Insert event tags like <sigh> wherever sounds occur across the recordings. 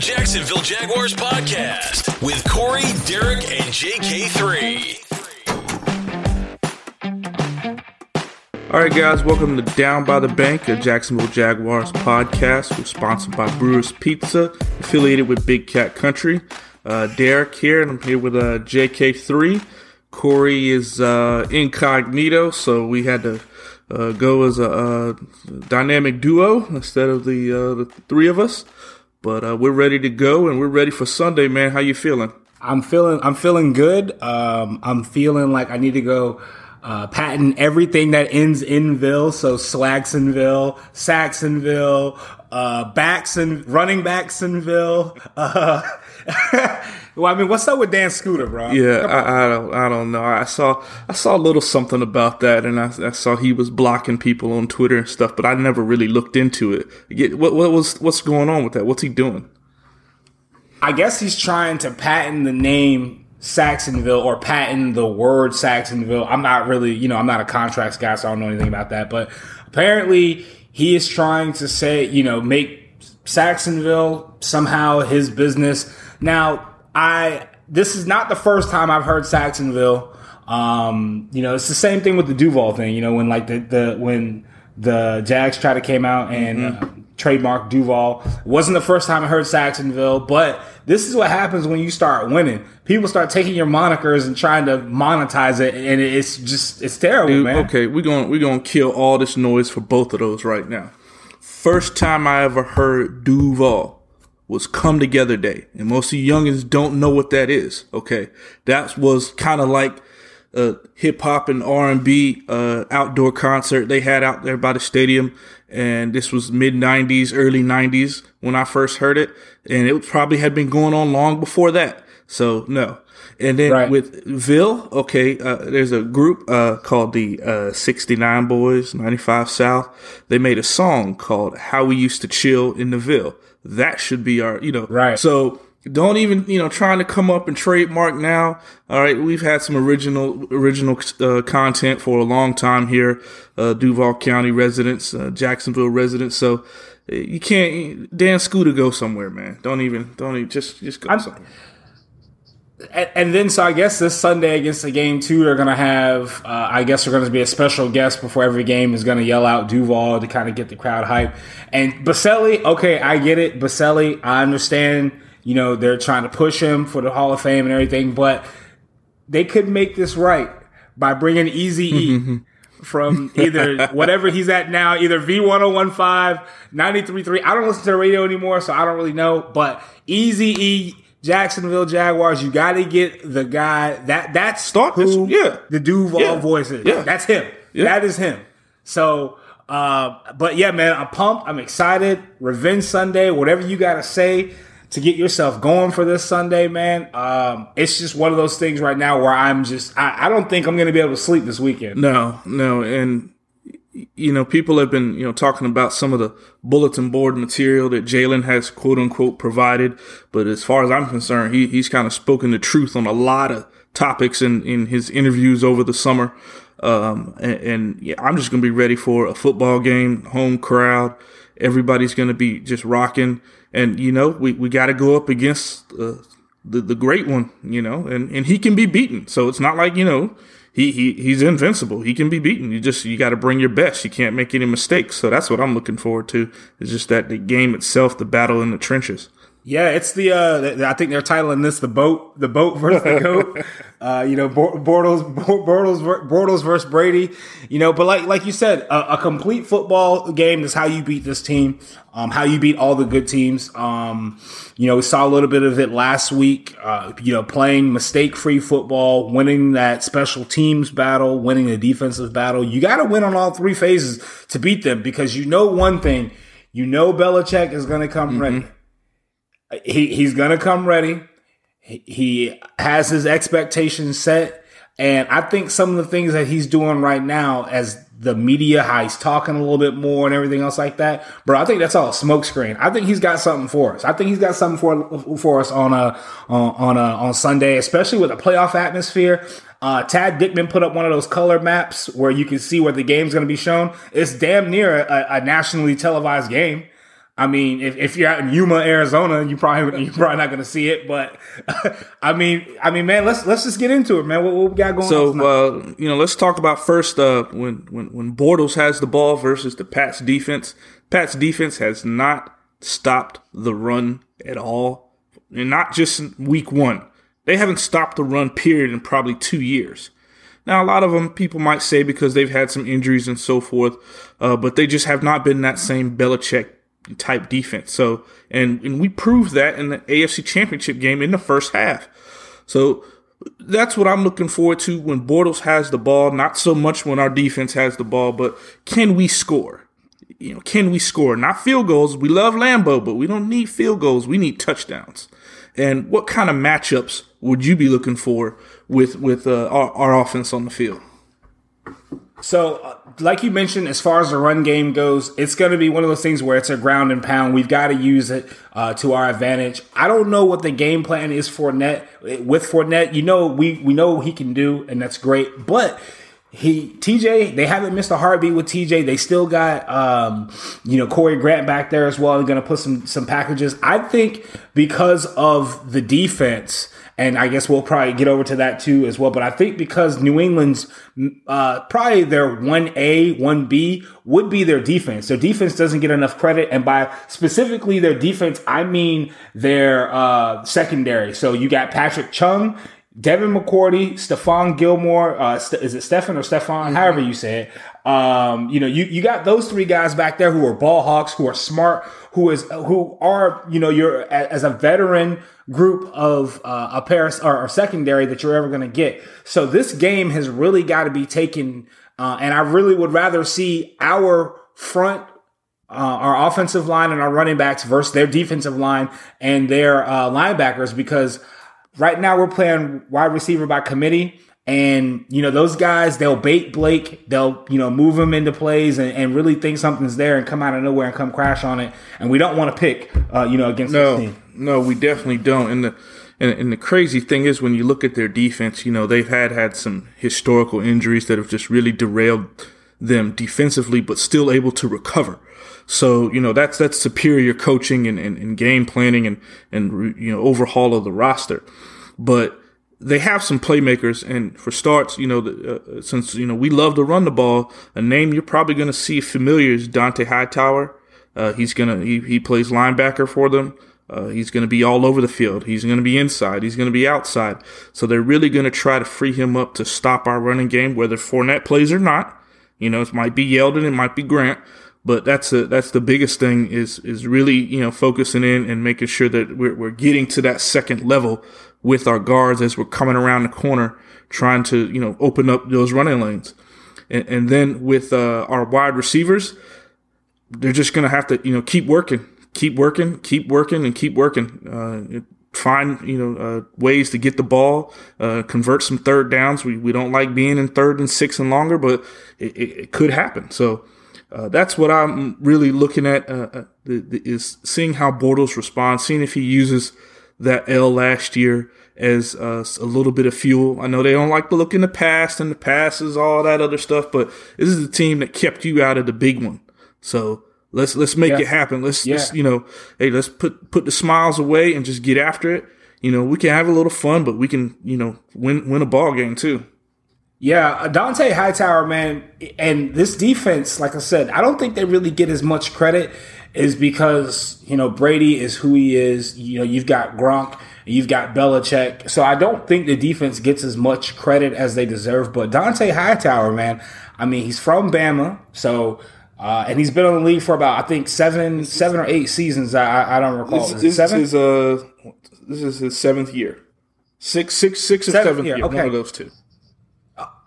Jacksonville Jaguars podcast with Corey, Derek, and JK3. All right, guys, welcome to Down by the Bank, a Jacksonville Jaguars podcast. We're sponsored by Brewers Pizza, affiliated with Big Cat Country. Uh, Derek here, and I'm here with uh, JK3. Corey is uh, incognito, so we had to uh, go as a, a, dynamic duo instead of the uh, the three of us. But uh, we're ready to go, and we're ready for Sunday, man. How you feeling? I'm feeling I'm feeling good. Um, I'm feeling like I need to go uh, patent everything that ends in Ville. So Swagsonville, Sacksonville, uh, Baxon, running Baxonville. Uh, <laughs> <laughs> well, I mean, what's up with Dan Scooter, bro? Yeah, I, I, don't, I don't know. I saw, I saw a little something about that, and I, I, saw he was blocking people on Twitter and stuff, but I never really looked into it. What, what was, what's going on with that? What's he doing? I guess he's trying to patent the name Sacksonville or patent the word Sacksonville. I'm not really, you know, I'm not a contracts guy, so I don't know anything about that. But apparently, he is trying to say, you know, make Sacksonville somehow his business. Now, I this is not the first time I've heard Sacksonville. Um, you know, it's the same thing with the Duval thing. You know, when like the the when the Jags tried to came out and mm-hmm. uh, trademark Duval. It wasn't the first time I heard Sacksonville, but this is what happens when you start winning. People start taking your monikers and trying to monetize it, and it's just it's terrible, Dude, man. Okay, we're going we're going to kill all this noise for both of those right now. First time I ever heard Duval was Come Together Day, and most of you youngins don't know what that is. Okay, that was kind of like a hip hop and R and B uh, outdoor concert they had out there by the stadium and this was mid 90s, early 90s when I first heard it, and it probably had been going on long before that. So no. And then right. with Ville, okay, uh, there's a group uh, called the uh, 69 Boys, 95 South. They made a song called "How We Used to Chill in the Ville." That should be our, you know, right. So don't even you know trying to come up and trademark now. All right we've had some original original uh, content for a long time here. Uh, duval county residents uh, jacksonville residents. So you can't dan scooter go somewhere man. Don't even don't even just just go I'm, somewhere and, and, then so i guess this sunday against the game two they're gonna have uh, i guess they're gonna be a special guest before every game is gonna yell out duval to kind of get the crowd hype and Boselli okay i get it Boselli i understand you know, they're trying to push him for the Hall of Fame and everything, but they could make this right by bringing Easy E <laughs> mm-hmm. from either whatever he's at now, either V1015, 93.3. I don't listen to the radio anymore, so I don't really know, but Easy E. Jacksonville Jaguars, you got to get the guy that that's Start who this, yeah. the Duval yeah. voice is. Yeah. That's him. Yeah. That is him. So, uh, but yeah, man, I'm pumped. I'm excited. Revenge Sunday, whatever you got to say to get yourself going for this Sunday, man. Um, it's just one of those things right now where I'm just, I, I don't think I'm going to be able to sleep this weekend. No, no. And, you know, people have been, you know, talking about some of the bulletin board material that Jalen has quote unquote provided. But as far as I'm concerned, he, he's kind of spoken the truth on a lot of topics in, in his interviews over the summer. Um, and, and yeah, I'm just going to be ready for a football game, home crowd. Everybody's going to be just rocking and you know we, we got to go up against uh, the the great one, you know, and and he can be beaten. So it's not like you know he he he's invincible. He can be beaten. You just you got to bring your best. You can't make any mistakes. So that's what I'm looking forward to. Is just that the game itself, the battle in the trenches. Yeah, it's the. Uh, I think they're titling this the boat, the boat versus the goat. <laughs> uh, you know, Bortles, Bortles, Bortles versus Brady. You know, but like like you said, a, a complete football game is how you beat this team. Um, how you beat all the good teams. Um, you know, we saw a little bit of it last week. Uh, you know, playing mistake-free football, winning that special teams battle, winning the defensive battle. You got to win on all three phases to beat them because you know one thing. You know Belichick is going to come mm-hmm. ready he he's gonna come ready. He has his expectations set, and I think some of the things that he's doing right now, as the media, how he's talking a little bit more and everything else like that, bro. I think that's all smokescreen. I think he's got something for us. I think he's got something for for us on a on on a, on Sunday, especially with a playoff atmosphere. Uh, Tad Dickman put up one of those color maps where you can see where the game's going to be shown. It's damn near a, a nationally televised game. I mean, if, if you're out in Yuma, Arizona, you probably <laughs> you're probably not going to see it. But <laughs> I mean, I mean, man, let's let's just get into it, man. What, what we got going? On? So, uh, you know, let's talk about first uh, when when when Bortles has the ball versus the Pats defense. Pats defense has not stopped the run at all, and not just week one. They haven't stopped the run period in probably two years. Now, a lot of them people might say because they've had some injuries and so forth, uh, but they just have not been that same Belichick type defense. So, and, and we proved that in the AFC championship game in the first half. So that's what I'm looking forward to when Bortles has the ball, not so much when our defense has the ball, but can we score? You know, can we score? Not field goals. We love Lambo, but we don't need field goals. We need touchdowns. And what kind of matchups would you be looking for with with uh, our, our offense on the field? So, uh, like you mentioned, as far as the run game goes, it's going to be one of those things where it's a ground and pound. We've got to use it uh, to our advantage. I don't know what the game plan is for Net with Fournette. You know, we we know he can do, and that's great. But he TJ, they haven't missed a heartbeat with TJ. They still got um, you know Corey Grant back there as well. They're going to put some some packages. I think because of the defense and I guess we'll probably get over to that too as well. But I think because New England's uh, probably their one A, one B would be their defense. Their defense doesn't get enough credit, and by specifically their defense, I mean their uh, secondary. So you got Patrick Chung. Devin McCourty, Stephon Gilmore, uh, is it Stefan or Stefan? Mm-hmm. However you say it. Um, you know, you, you got those three guys back there who are ball hawks, who are smart, who is, who are, you know, you're as a veteran group of uh, a Paris or, or, secondary that you're ever going to get. So this game has really got to be taken, uh, and I really would rather see our front. Uh, our offensive line and our running backs versus their defensive line and their uh, linebackers because right now we're playing wide receiver by committee and, you know, those guys, they'll bait Blake. They'll, you know, move him into plays and, and really think something's there and come out of nowhere and come crash on it. And we don't want to pick, uh, you know, against no, this team. No, we definitely don't. And the, and, and the crazy thing is when you look at their defense, you know, they've had had some historical injuries that have just really derailed them defensively, but still able to recover. So, you know, that's, that's superior coaching and, and, and game planning and, and, you know, overhaul of the roster. But, they have some playmakers, and for starts, you know, uh, since you know we love to run the ball, a name you're probably going to see familiar is Dont'a Hightower. Uh, he's gonna he, he plays linebacker for them. Uh, he's going to be all over the field. He's going to be inside. He's going to be outside. So they're really going to try to free him up to stop our running game, whether Fournette plays or not. You know, it might be Yeldon, it might be Grant, but that's a, that's the biggest thing is is really you know focusing in and making sure that we're we're getting to that second level with our guards as we're coming around the corner, trying to, you know, open up those running lanes. And, and then with uh, our wide receivers, they're just going to have to, you know, keep working, keep working, keep working, and keep working. Uh, find, you know, uh, ways to get the ball, uh, convert some third downs. We, we don't like being in third and six and longer, but it, it, it could happen. So, uh, that's what I'm really looking at, uh, uh, is seeing how Bortles responds, seeing if he uses that L last year as uh, a little bit of fuel. I know they don't like to look in the past and the passes, all that other stuff, but this is the team that kept you out of the big one. So let's let's make yeah. it happen. Let's, yeah. let's you know, hey, let's put put the smiles away and just get after it. You know, we can have a little fun, but we can you know win win a ball game too. Yeah, Dont'a Hightower, man, and this defense, like I said, I don't think they really get as much credit is because you know Brady is who he is. You know, you've got Gronk, you've got Belichick, so I don't think the defense gets as much credit as they deserve. But Dont'a Hightower, man, I mean, he's from Bama, so. Uh, and he's been on the league for about I think seven, seven or eight seasons. I, I don't recall. This, this is uh, this is his seventh year, six, six, six, or seventh, year. year. Okay. One of those two.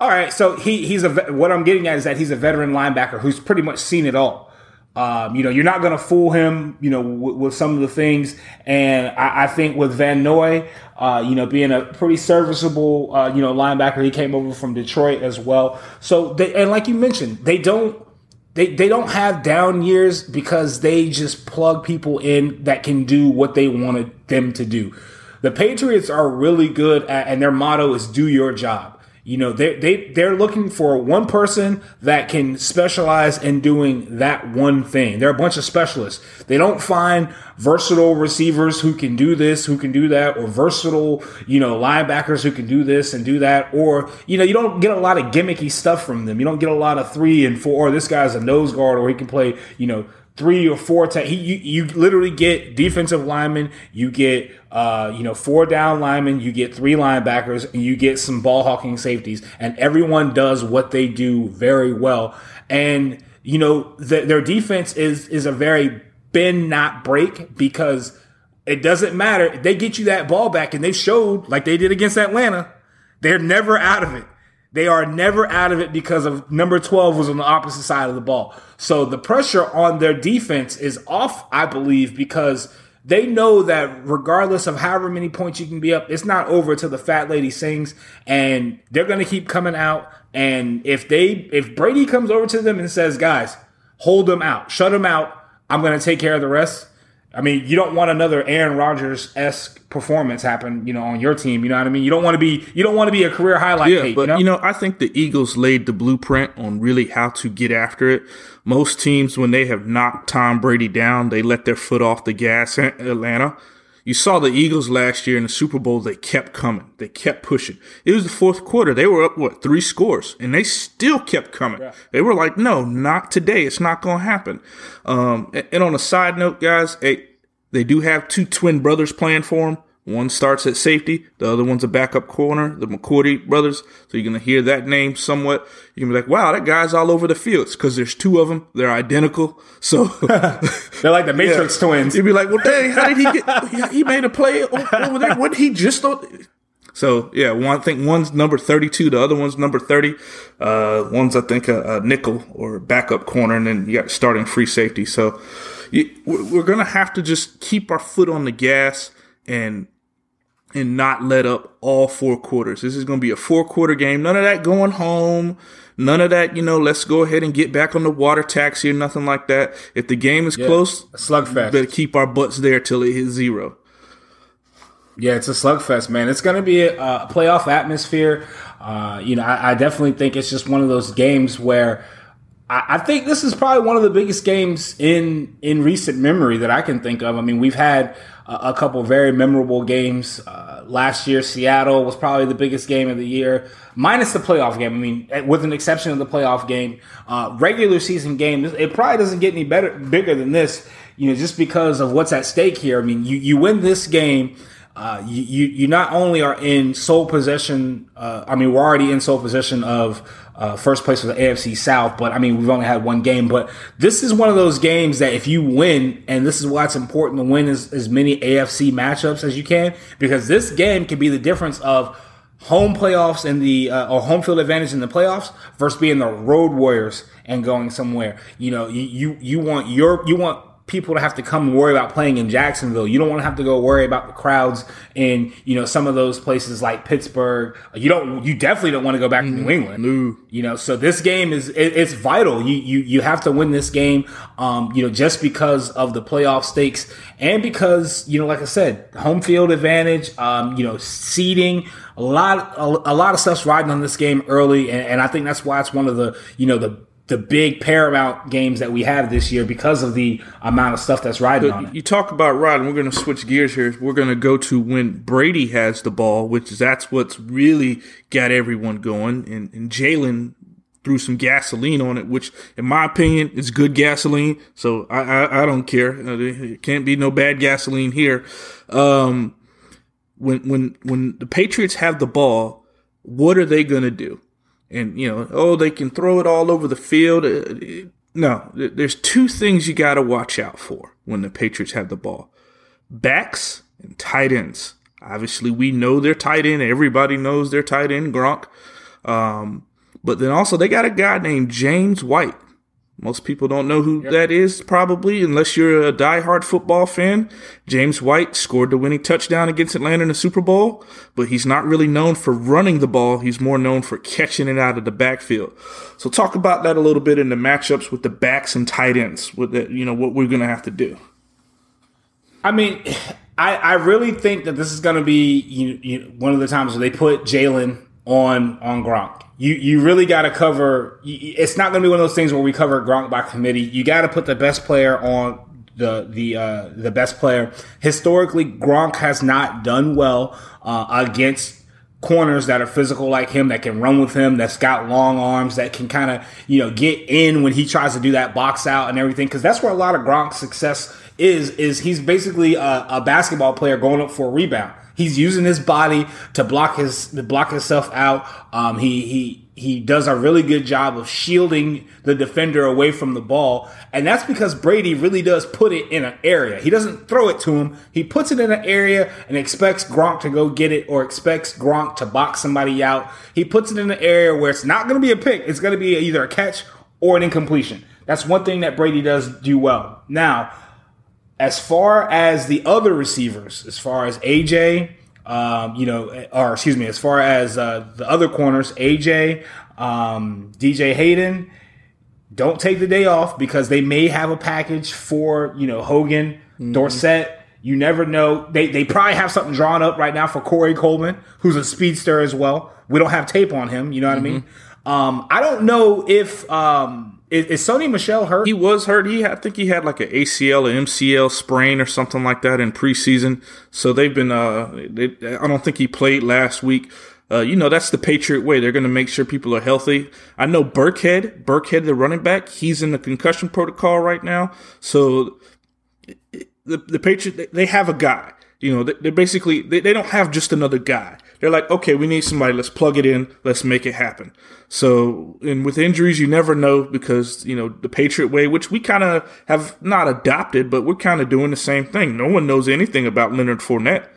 All right, so he he's a what I'm getting at is that he's a veteran linebacker who's pretty much seen it all. Um, you know, you're not going to fool him, you know, w- with some of the things. And I, I think with Van Noy, uh, you know, being a pretty serviceable, uh, you know, linebacker, he came over from Detroit as well. So, they, and like you mentioned, they don't, they, they don't have down years because they just plug people in that can do what they wanted them to do. The Patriots are really good at, and their motto is do your job. You know, they they they're looking for one person that can specialize in doing that one thing. They're a bunch of specialists. They don't find versatile receivers who can do this, who can do that, or versatile, you know, linebackers who can do this and do that. Or, you know, you don't get a lot of gimmicky stuff from them. You don't get a lot of three and four, or this guy's a nose guard, or he can play, you know, three or four. Te- he, you, you literally get defensive linemen, you get uh, you know four down linemen, you get three linebackers, and you get some ball hawking safeties, and everyone does what they do very well. And you know the, their defense is is a very bend not break because it doesn't matter. They get you that ball back, and they showed like they did against Atlanta. They're never out of it. They are never out of it because of number 12 was on the opposite side of the ball. So the pressure on their defense is off, I believe, because they know that regardless of however many points you can be up, it's not over till the fat lady sings, and they're going to keep coming out. And if they, if Brady comes over to them and says, "Guys, hold them out, shut them out," I'm going to take care of the rest. I mean, you don't want another Aaron Rodgers esque performance happen, you know, on your team. You know what I mean? You don't want to be, you don't want to be a career highlight. Yeah, tape, but you know? you know, I think the Eagles laid the blueprint on really how to get after it. Most teams, when they have knocked Tom Brady down, they let their foot off the gas Atlanta. You saw the Eagles last year in the Super Bowl, they kept coming. They kept pushing. It was the fourth quarter. They were up, what, three scores, and they still kept coming. Yeah. They were like, no, not today. It's not going to happen. Um, and, and on a side note, guys, hey, they do have two twin brothers playing for them. One starts at safety, the other one's a backup corner, the McCourty brothers. So you're going to hear that name somewhat. You're going to be like, wow, that guy's all over the fields because there's two of them. They're identical. So <laughs> they're like the Matrix yeah. twins. You'd be like, well, dang, how did he get, he made a play over there. What he just, so yeah, one I think one's number 32, the other one's number 30. Uh, one's I think a, a nickel or backup corner, and then you got starting free safety. So you, we're gonna have to just keep our foot on the gas and and not let up all four quarters. This is going to be a four quarter game. None of that going home. None of that, you know, let's go ahead and get back on the water taxi or nothing like that. If the game is yeah, close, slugfest. Better keep our butts there till it hits zero. Yeah, it's a slugfest, man. It's going to be a, a, playoff atmosphere. Uh, you know, I, I, definitely think it's just one of those games where I, I, think this is probably one of the biggest games in in recent memory that I can think of. I mean, we've had a, couple very memorable games. Uh, last year, Seattle was probably the biggest game of the year, minus the playoff game. I mean, with an exception of the playoff game, uh, regular season game. It probably doesn't get any better, bigger than this. You know, just because of what's at stake here. I mean, you you win this game uh, you, you, not only are in sole possession. Uh, I mean, we're already in sole possession of uh, first place for the AFC South, but I mean, we've only had one game. But this is one of those games that if you win, and this is why it's important to win as, as many AFC matchups as you can, because this game can be the difference of home playoffs in the uh, or home field advantage in the playoffs versus being the road warriors and going somewhere. You know, you you, you want your you want people to have to come and worry about playing in Jacksonville. You don't want to have to go worry about the crowds in, you know, some of those places like Pittsburgh. You don't, you definitely don't want to go back to New England. No. You know, so this game is, it, it's vital. You, you, you have to win this game, um, you know, just because of the playoff stakes and because, you know, like I said, home field advantage, um, you know, seeding, a lot, a, a lot of stuff's riding on this game early. And, and I think that's why it's one of the, you know, the, the big paramount games that we have this year because of the amount of stuff that's riding on it. You talk about riding. We're going to switch gears here. We're going to go to when Brady has the ball, which is that's what's really got everyone going. And, and Jalen threw some gasoline on it, which, in my opinion, is good gasoline. So I, I, I don't care. Uh, it can't be no bad gasoline here. Um, when when when the Patriots have the ball, what are they going to do? And you know, oh, they can throw it all over the field. Uh, no, there's two things you got to watch out for when the Patriots have the ball: backs and tight ends. Obviously, we know their tight end. Everybody knows their tight end, Gronk. Um, but then also they got a guy named James White most people don't know who yep. that is, probably, unless you're a die-hard football fan. James White scored the winning touchdown against Atlanta in the Super Bowl, but he's not really known for running the ball. He's more known for catching it out of the backfield. So talk about that a little bit in the matchups with the backs and tight ends, with the, you know, what we're going to have to do. I mean, I, I really think that this is going to be you, you, one of the times where they put Jalen on on Gronk. You you really got to cover. It's not going to be one of those things where we cover Gronk by committee. You got to put the best player on the the uh, the best player. Historically, Gronk has not done well uh, against corners that are physical like him, that can run with him, that's got long arms, that can kind of you know get in when he tries to do that box out and everything. Because that's where a lot of Gronk's success is. Is he's basically a, a basketball player going up for a rebound. He's using his body to block his to block himself out. Um, he he he does a really good job of shielding the defender away from the ball, and that's because Brady really does put it in an area. He doesn't throw it to him; he puts it in an area and expects Gronk to go get it, or expects Gronk to box somebody out. He puts it in an area where it's not going to be a pick; it's going to be either a catch or an incompletion. That's one thing that Brady does do well. Now, as far as the other receivers, as far as AJ, um, you know, or excuse me, as far as uh, the other corners, AJ, um, DJ Hayden, don't take the day off because they may have a package for you know Hogan, mm-hmm. Dorsett. You never know. They they probably have something drawn up right now for Corey Coleman, who's a speedster as well. We don't have tape on him. You know what mm-hmm. I mean? Um, I don't know if um, is, is Sony Michel hurt? He was hurt. He I think he had like an ACL, an MCL sprain or something like that in preseason. So they've been. Uh, they, I don't think he played last week. Uh, you know that's the Patriot way. They're going to make sure people are healthy. I know Burkhead, Burkhead, the running back, he's in the concussion protocol right now. So the the Patriot they have a guy. You know, they, are basically they, they don't have just another guy. They're like, okay, we need somebody. Let's plug it in. Let's make it happen. So, and with injuries, you never know because you know the Patriot way, which we kind of have not adopted, but we're kind of doing the same thing. No one knows anything about Leonard Fournette.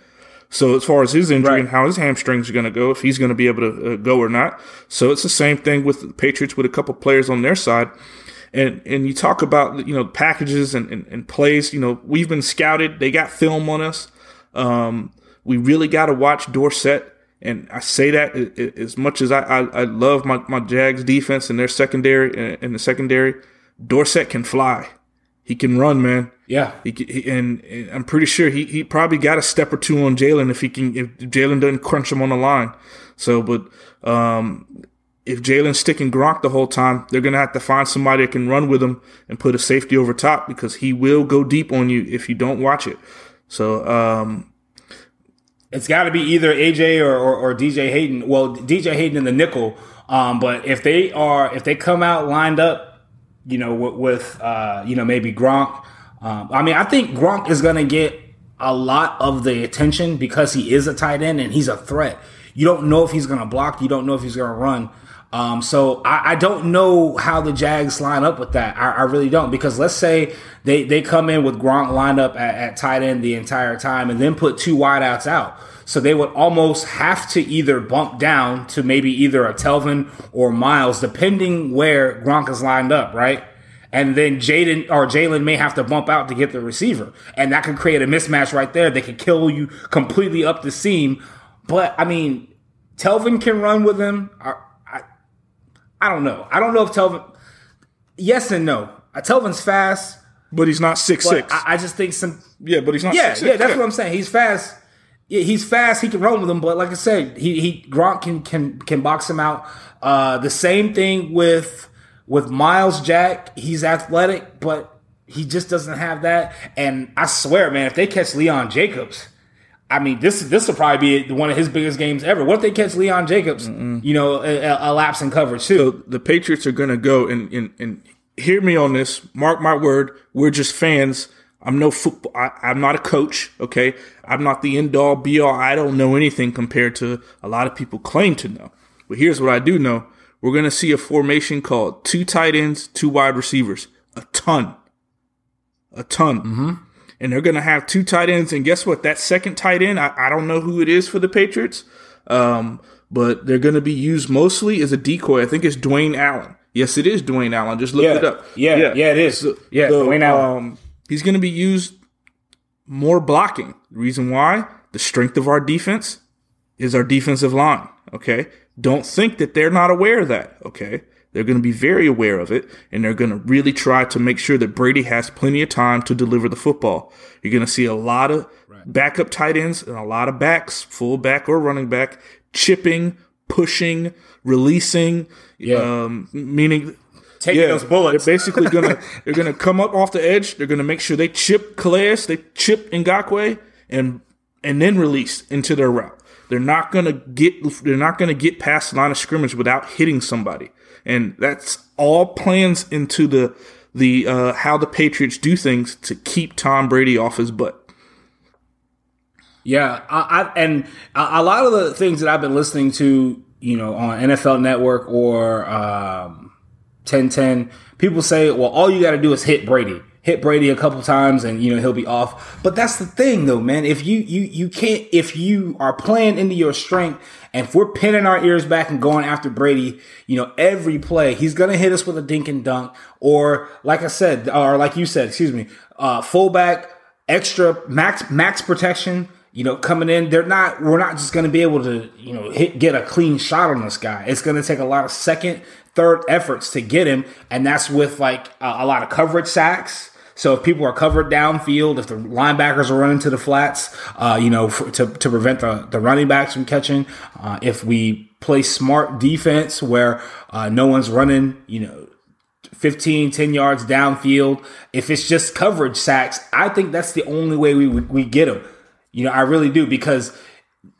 So as far as his injury right. and how his hamstrings are going to go, if he's going to be able to uh, go or not. So it's the same thing with the Patriots with a couple players on their side. And, and you talk about, you know, packages and, and, and plays, you know, we've been scouted. They got film on us. Um, we really got to watch Dorsett. And I say that as much as I, I, I, love my, my Jags defense and their secondary and the secondary, Dorsett can fly. He can run, man. Yeah. He, he and, and, I'm pretty sure he, he probably got a step or two on Jalen if he can, if Jalen doesn't crunch him on the line. So, but, um, if Jalen's sticking Gronk the whole time, they're going to have to find somebody that can run with him and put a safety over top because he will go deep on you if you don't watch it. So, um, it's got to be either AJ or, or, or, DJ Hayden. Well, DJ Hayden in the nickel. Um, but if they are, if they come out lined up, you know, with, with uh, you know, maybe Gronk. Um, I mean, I think Gronk is going to get a lot of the attention because he is a tight end and he's a threat. You don't know if he's going to block. You don't know if he's going to run. Um, so I, I, don't know how the Jags line up with that. I, I, really don't because let's say they, they come in with Gronk lined up at, at tight end the entire time and then put two wideouts out. So they would almost have to either bump down to maybe either a Telvin or Myles, depending where Gronk is lined up, right? And then Jaden or Jalen may have to bump out to get the receiver. And that could create a mismatch right there. They could kill you completely up the seam. But I mean, Telvin can run with him. I, don't know. I don't know if Telvin. Yes and no. Uh, Telvin's fast, but he's not six six. I, I, just think some. Yeah, but he's not. Yeah, six, yeah. That's yeah. what I'm saying. He's fast. Yeah, he's fast. He can run with him, but like I said, he he Gronk can can can box him out. Uh, the same thing with with Myles Jack. He's athletic, but he just doesn't have that. And I swear, man, if they catch Leon Jacobs, I mean, this this will probably be one of his biggest games ever. What if they catch Leon Jacobs, Mm-mm. you know, a, a, lapse in coverage too? So the Patriots are going to go and, and and hear me on this. Mark my word. We're just fans. I'm no football. I, am not a coach. Okay, I'm not the end all be all. I don't know anything compared to a lot of people claim to know. But here's what I do know: we're going to see a formation called two tight ends, two wide receivers. A ton, a ton. Mm-hmm and they're going to have two tight ends. And guess what? That second tight end, I, I don't know who it is for the Patriots, um, but they're going to be used mostly as a decoy. I think it's Dwayne Allen. Yes, it is Dwayne Allen. Just look yeah, it up. Yeah, yeah, yeah it is. So, yeah, so, Dwayne Allen. Um, he's going to be used more blocking. Reason why? The strength of our defense is our defensive line. Okay. Don't think that they're not aware of that. Okay. They're going to be very aware of it, and they're going to really try to make sure that Brady has plenty of time to deliver the football. You're going to see a lot of backup tight ends and a lot of backs, full back or running back, chipping, pushing, releasing, Yeah. um, meaning Taking those bullets. They're basically gonna <laughs> they're gonna come up off the edge. They're gonna make sure they chip Calais, they chip Ngakoue, and and then release into their route. They're not gonna get they're not gonna get past the line of scrimmage without hitting somebody, and that's all plans into the the uh, how the Patriots do things to keep Tom Brady off his butt. Yeah, I, I and a, lot of the things that I've been listening to, you know, on NFL Network or um, 1010, people say, well, all you got to do is hit Brady. Hit Brady a couple times and you know he'll be off. But that's the thing though, man. If you you you can't if you are playing into your strength and if we're pinning our ears back and going after Brady, you know, every play, he's gonna hit us with a dink and dunk. Or like I said, or like you said, excuse me, uh fullback, extra max max protection you know, coming in, they're not, we're not just going to be able to, you know, hit, get a clean shot on this guy. It's going to take a lot of second, third efforts to get him. And that's with like a, a lot of coverage sacks. So if people are covered downfield, if the linebackers are running to the flats, uh, you know, for, to, to prevent the, the running backs from catching, uh, if we play smart defense where, uh, no one's running, you know, 15, 10 yards downfield, if it's just coverage sacks, I think that's the only way we, we get them. You know, I really do because,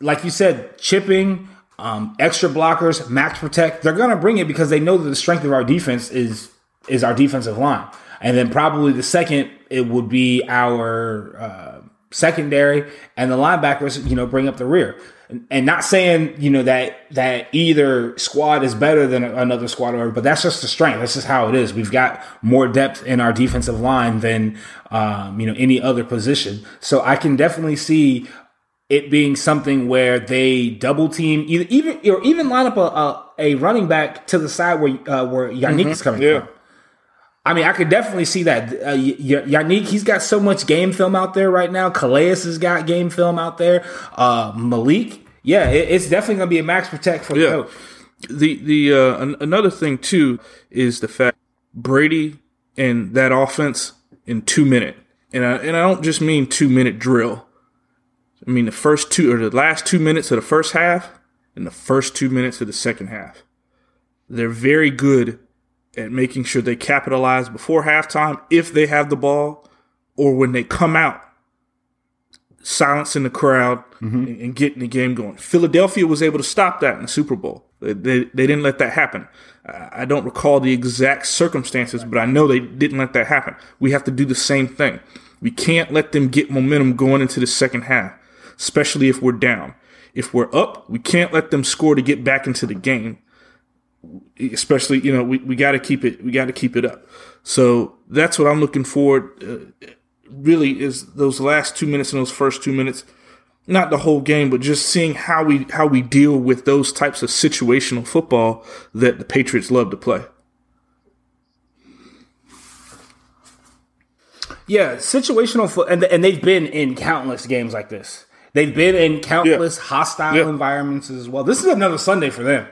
like you said, chipping, um, extra blockers, max protect, they're going to bring it because they know that the strength of our defense is is our defensive line, and then probably the second it would be our uh, secondary and the linebackers. You know, bring up the rear. And not saying you know that that either squad is better than another squad, or but that's just the strength. That's just how it is. We've got more depth in our defensive line than um, you know any other position. So I can definitely see it being something where they double team either even or even line up a, a, a running back to the side where uh, where Yannick mm-hmm. is coming Yeah. from. I mean, I could definitely see that. Uh, Yannick, he's got so much game film out there right now. Calais has got game film out there. Uh, Malik, yeah, it, it's definitely going to be a max protect for the Yeah. coach. The the uh, an- another thing too is the fact Brady and that offense in two minute, and I, and I don't just mean two minute drill. I mean the first two or the last two minutes of the first half and the first two minutes of the second half. They're very good at making sure they capitalize before halftime if they have the ball, or when they come out, silencing the crowd mm-hmm. and, and getting the game going. Philadelphia was able to stop that in the Super Bowl. They, they, they didn't let that happen. I don't recall the exact circumstances, but I know they didn't let that happen. We have to do the same thing. We can't let them get momentum going into the second half, especially if we're down. If we're up, we can't let them score to get back into the game especially you know we, we got to keep it we got to keep it up so that's what i'm looking forward uh, really is those last two minutes and those first two minutes not the whole game but just seeing how we how we deal with those types of situational football that the patriots love to play Yeah, situational foot, and and they've been in countless games like this. They've been in countless hostile Yeah. environments as well. This is another Sunday for them.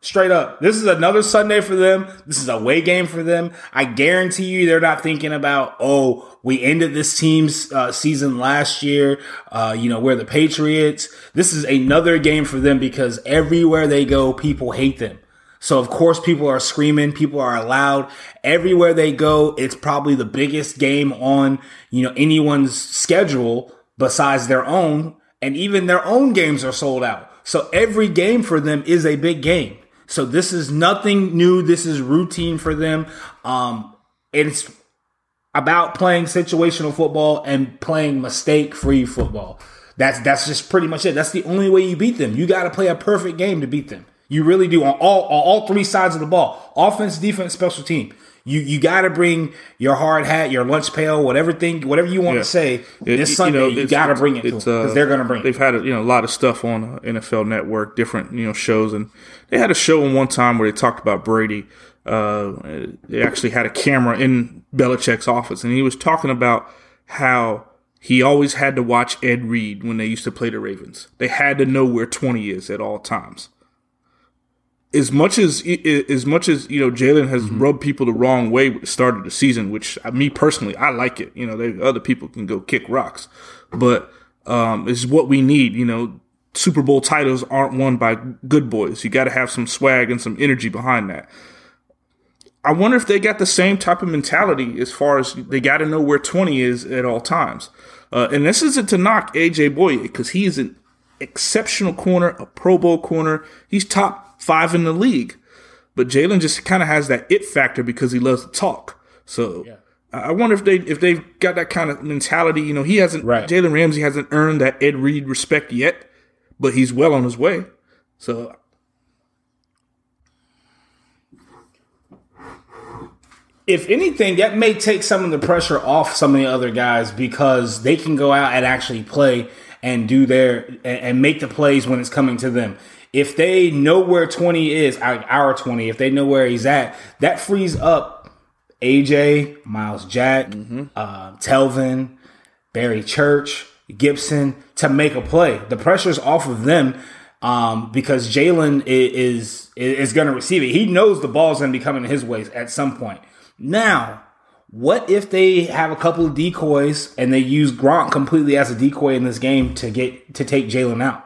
Straight up. This is another Sunday for them. This is a away game for them. I guarantee you they're not thinking about, oh, we ended this team's uh, season last year. Uh, you know, we're the Patriots. This is another game for them because everywhere they go, people hate them. So of course people are screaming, people are loud. Everywhere they go, it's probably the biggest game on, you know, anyone's schedule besides their own. And even their own games are sold out. So every game for them is a big game. So this is nothing new. This is routine for them. Um, it's about playing situational football and playing mistake free football. That's that's just pretty much it. That's the only way you beat them. You got to play a perfect game to beat them. You really do on all on all three sides of the ball: offense, defense, special team. You you got to bring your hard hat, your lunch pail, whatever thing, whatever you want Yeah. to say. It- this you Sunday, know, you, got to bring it to them it's, because uh, they're going to bring it. They've had you know a lot of stuff on uh, NFL Network, different you know shows, and they had a show in one time where they talked about Brady. Uh, they actually had a camera in Belichick's office, and he was talking about how he always had to watch Ed Reed when they used to play the Ravens. They had to know where twenty is at all times. As much as as much as you know, Jalen has rubbed people the wrong way with the start of the season, which uh, me personally, I like it. You know, they, other people can go kick rocks, but um, it's what we need. You know, Super Bowl titles aren't won by good boys. You got to have some swag and some energy behind that. I wonder if they got the same type of mentality as far as they got to know where 20 is at all times. Uh, and this isn't to knock AJ Bouye because he is an exceptional corner, a Pro Bowl corner. He's top five in the league. But Jalen just kind of has that it factor because he loves to talk. So yeah. I wonder if they if they've got that kind of mentality. You know, he hasn't right. Jalen Ramsey hasn't earned that Ed Reed respect yet, but he's well on his way. So if anything, that may take some of the pressure off some of the other guys because they can go out and actually play and do their and, and make the plays when it's coming to them. If they know where 20 is, our 20, if they know where he's at, that frees up AJ, Myles Jack, mm-hmm. uh, Telvin, Barry Church, Gibson to make a play. The pressure's off of them um, because Jalen is, is, is going to receive it. He knows the ball's going to be coming his way at some point. Now, what if they have a couple of decoys and they use Gronk completely as a decoy in this game to get to take Jalen out?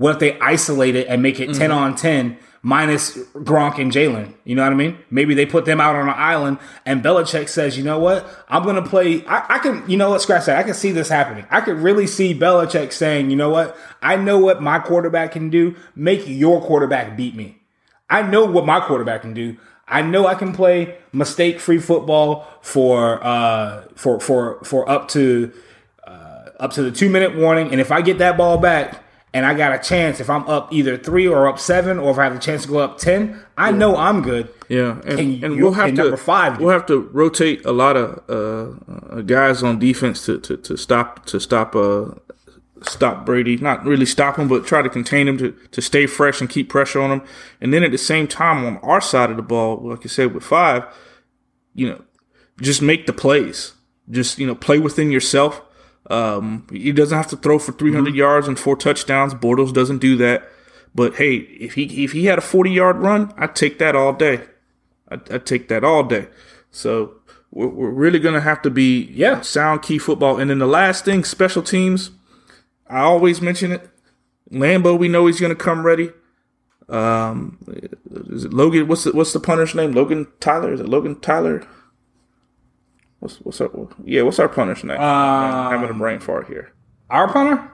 What if they isolate it and make it mm-hmm. 10 on 10 minus Gronk and Jalen? You know what I mean? Maybe they put them out on an island and Belichick says, you know what? I'm going to play. I, I, can, you know what? Scratch that. I can see this happening. I could really see Belichick saying, you know what? I know what my quarterback can do. Make your quarterback beat me. I know what my quarterback can do. I know I can play mistake free football for uh, for for for up to uh, up to the two minute warning, and if I get that ball back and I got a chance, if I'm up either three or up seven, or if I have a chance to go up ten, I yeah. know I'm good. Yeah, and, and, and we'll have to five. We'll have to rotate a lot of uh, uh, guys on defense to, to, to stop to stop uh, stop Brady, not really stop him, but try to contain him to, to stay fresh and keep pressure on him. And then at the same time, on our side of the ball, like you said, with five, you know, just make the plays. Just, you know, play within yourself. Um, he doesn't have to throw for 300 mm-hmm. yards and four touchdowns. Bortles doesn't do that. But hey, if he, if he had a 40 yard run, I'd take that all day. I'd, I'd take that all day. So we're, we're really going to have to be yeah. sound key football. And then the last thing, special teams I always mention it. Lambo, we know he's going to come ready. Um, is it Logan? What's the what's the punter's name? Logan Tyler? Is it Logan Tyler? What's what's our yeah? What's our punter's name? I'm having a brain fart here. Our punter?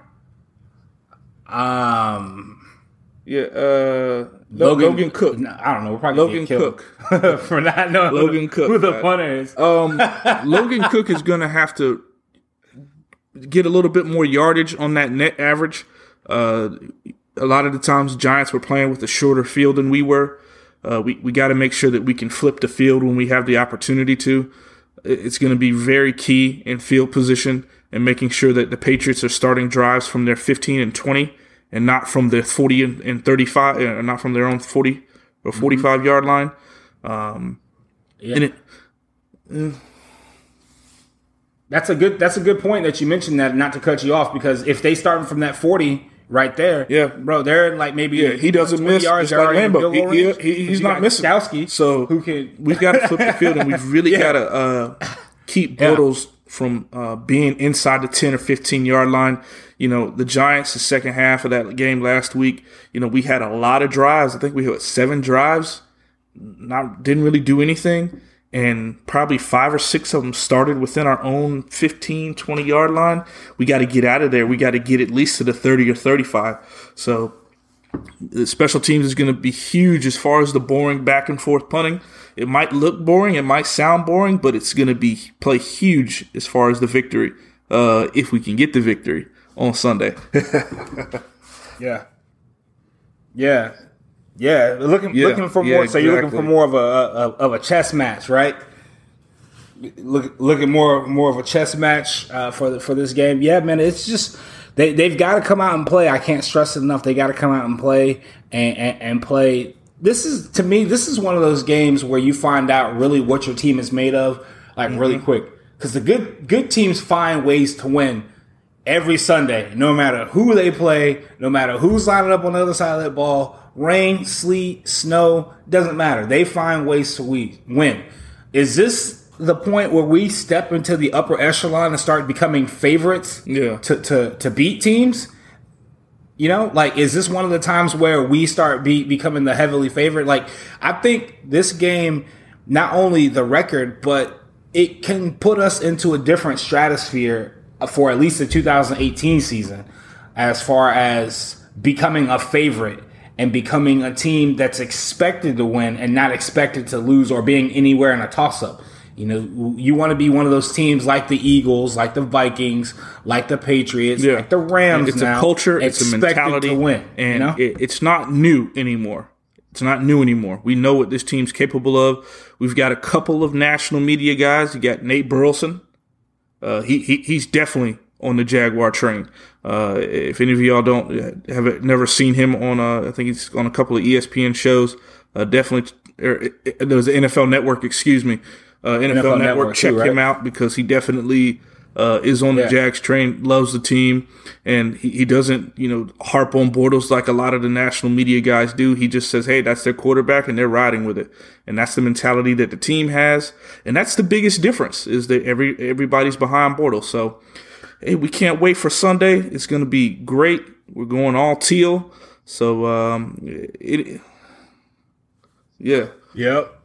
Um. Yeah, uh, Logan, Logan Cooke. No, I don't know. We're probably Logan Cooke <laughs> for not knowing Logan Cooke who the punter is. Um, <laughs> Logan Cooke is going to have to get a little bit more yardage on that net average. Uh, a lot of the times, Giants were playing with a shorter field than we were. Uh, we we got to make sure that we can flip the field when we have the opportunity to. It's going to be very key in field position and making sure that the Patriots are starting drives from their 15 and 20 and not from their 40 and, 35, uh, not from their own 40 or mm-hmm. 45 mm-hmm. yard line. Um, yeah. And it, uh, that's a good. That's a good point that you mentioned that. Not to cut you off, because if they start from that forty right there, yeah, bro, they're like maybe yeah, he doesn't miss yards. Like Lambo. He, he, he, he's not missing. Skowski, so who can? We've got to flip the field, and we've really <laughs> yeah. got to uh, keep Bortles yeah. from uh, being inside the ten or fifteen yard line. You know, the Giants, the second half of that game last week. You know, we had a lot of drives. I think we had seven drives. Not didn't really do anything and probably five or six of them started within our own 15, 20 yard line. We got to get out of there. We got to get at least to the 30 or 35. So the special teams is going to be huge as far as the boring back and forth punting. It might look boring, it might sound boring, but it's going to be play huge as far as the victory. Uh, if we can get the victory on Sunday. <laughs> yeah. Yeah. Yeah, looking yeah, looking for yeah, more. So you're looking for more of a, a, of a chess match, right? Look looking more more of a chess match uh, for the, for this game. Yeah, man, it's just they they've got to come out and play. I can't stress it enough. They got to come out and play and, and, and play. This is to me, this is one of those games where you find out really what your team is made of, like mm-hmm. really quick. Because the good good teams find ways to win every Sunday, no matter who they play, no matter who's lining up on the other side of that ball rain, sleet, snow, doesn't matter. They find ways to win. Is this the point where we step into the upper echelon and start becoming favorites yeah. to, to, to beat teams? You know, like, is this one of the times where we start be, becoming the heavily favorite? Like, I think this game, not only the record, but it can put us into a different stratosphere for at least the 2018 season as far as becoming a favorite and becoming a team that's expected to win and not expected to lose or being anywhere in a toss up. You know, you want to be one of those teams like the Eagles, like the Vikings, like the Patriots, yeah. like the Rams. It's now, a culture, it's a mentality, to win, and you know? it, it's not new anymore. It's not new anymore. We know what this team's capable of. We've got a couple of national media guys. You got Nate Burleson. Uh, he, he he's definitely on the Jaguar train. Uh, if any of y'all don't have never seen him on, uh, I think he's on a couple of ESPN shows. Uh, definitely, er, there was the NFL Network. Excuse me, uh, NFL, NFL, Network. Network check too, right? him out because he definitely uh, is on the yeah. Jags train, loves the team, and he, he doesn't, you know, harp on Bortles like a lot of the national media guys do. He just says, "Hey, that's their quarterback, and they're riding with it." And that's the mentality that the team has, and that's the biggest difference is that every everybody's behind Bortles. So, hey, we can't wait for Sunday. It's going to be great. We're going all teal. So, um, it, yeah, yep.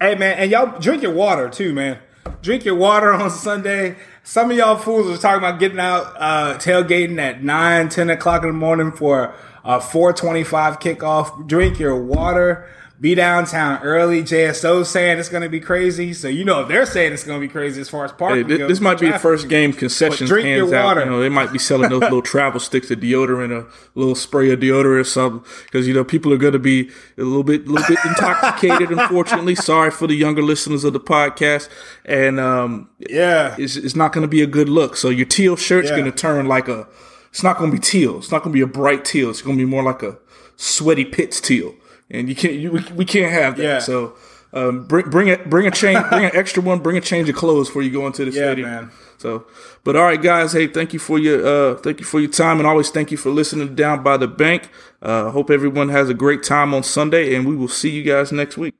hey man, and y'all drink your water too, man. Drink your water <laughs> on Sunday. Some of y'all fools are talking about getting out uh, tailgating at 9, 10 o'clock in the morning for a 425 kickoff. Drink your water be downtown early. JSO saying it's going to be crazy, so you know if they're saying it's going to be crazy as far as parking. Hey, this, this might be the first game concessions drink hands your water. out. You know, they might be selling those little <laughs> travel sticks of deodorant, a little spray of deodorant or something, because you know people are going to be a little bit, a little bit intoxicated. <laughs> unfortunately, sorry for the younger listeners of the podcast, and um, yeah, it's, it's not going to be a good look. So your teal shirt's yeah. going to turn like a. It's not going to be teal. It's not going to be a bright teal. It's going to be more like a sweaty pits teal and you can't you, we can't have that. Yeah. So um, bring bring it bring a change bring an extra one bring a change of clothes before you go into the yeah, stadium. Man. So, but all right, guys. Hey, thank you for your uh, thank you for your time, and always thank you for listening down by the bank. Uh, hope everyone has a great time on Sunday, and we will see you guys next week.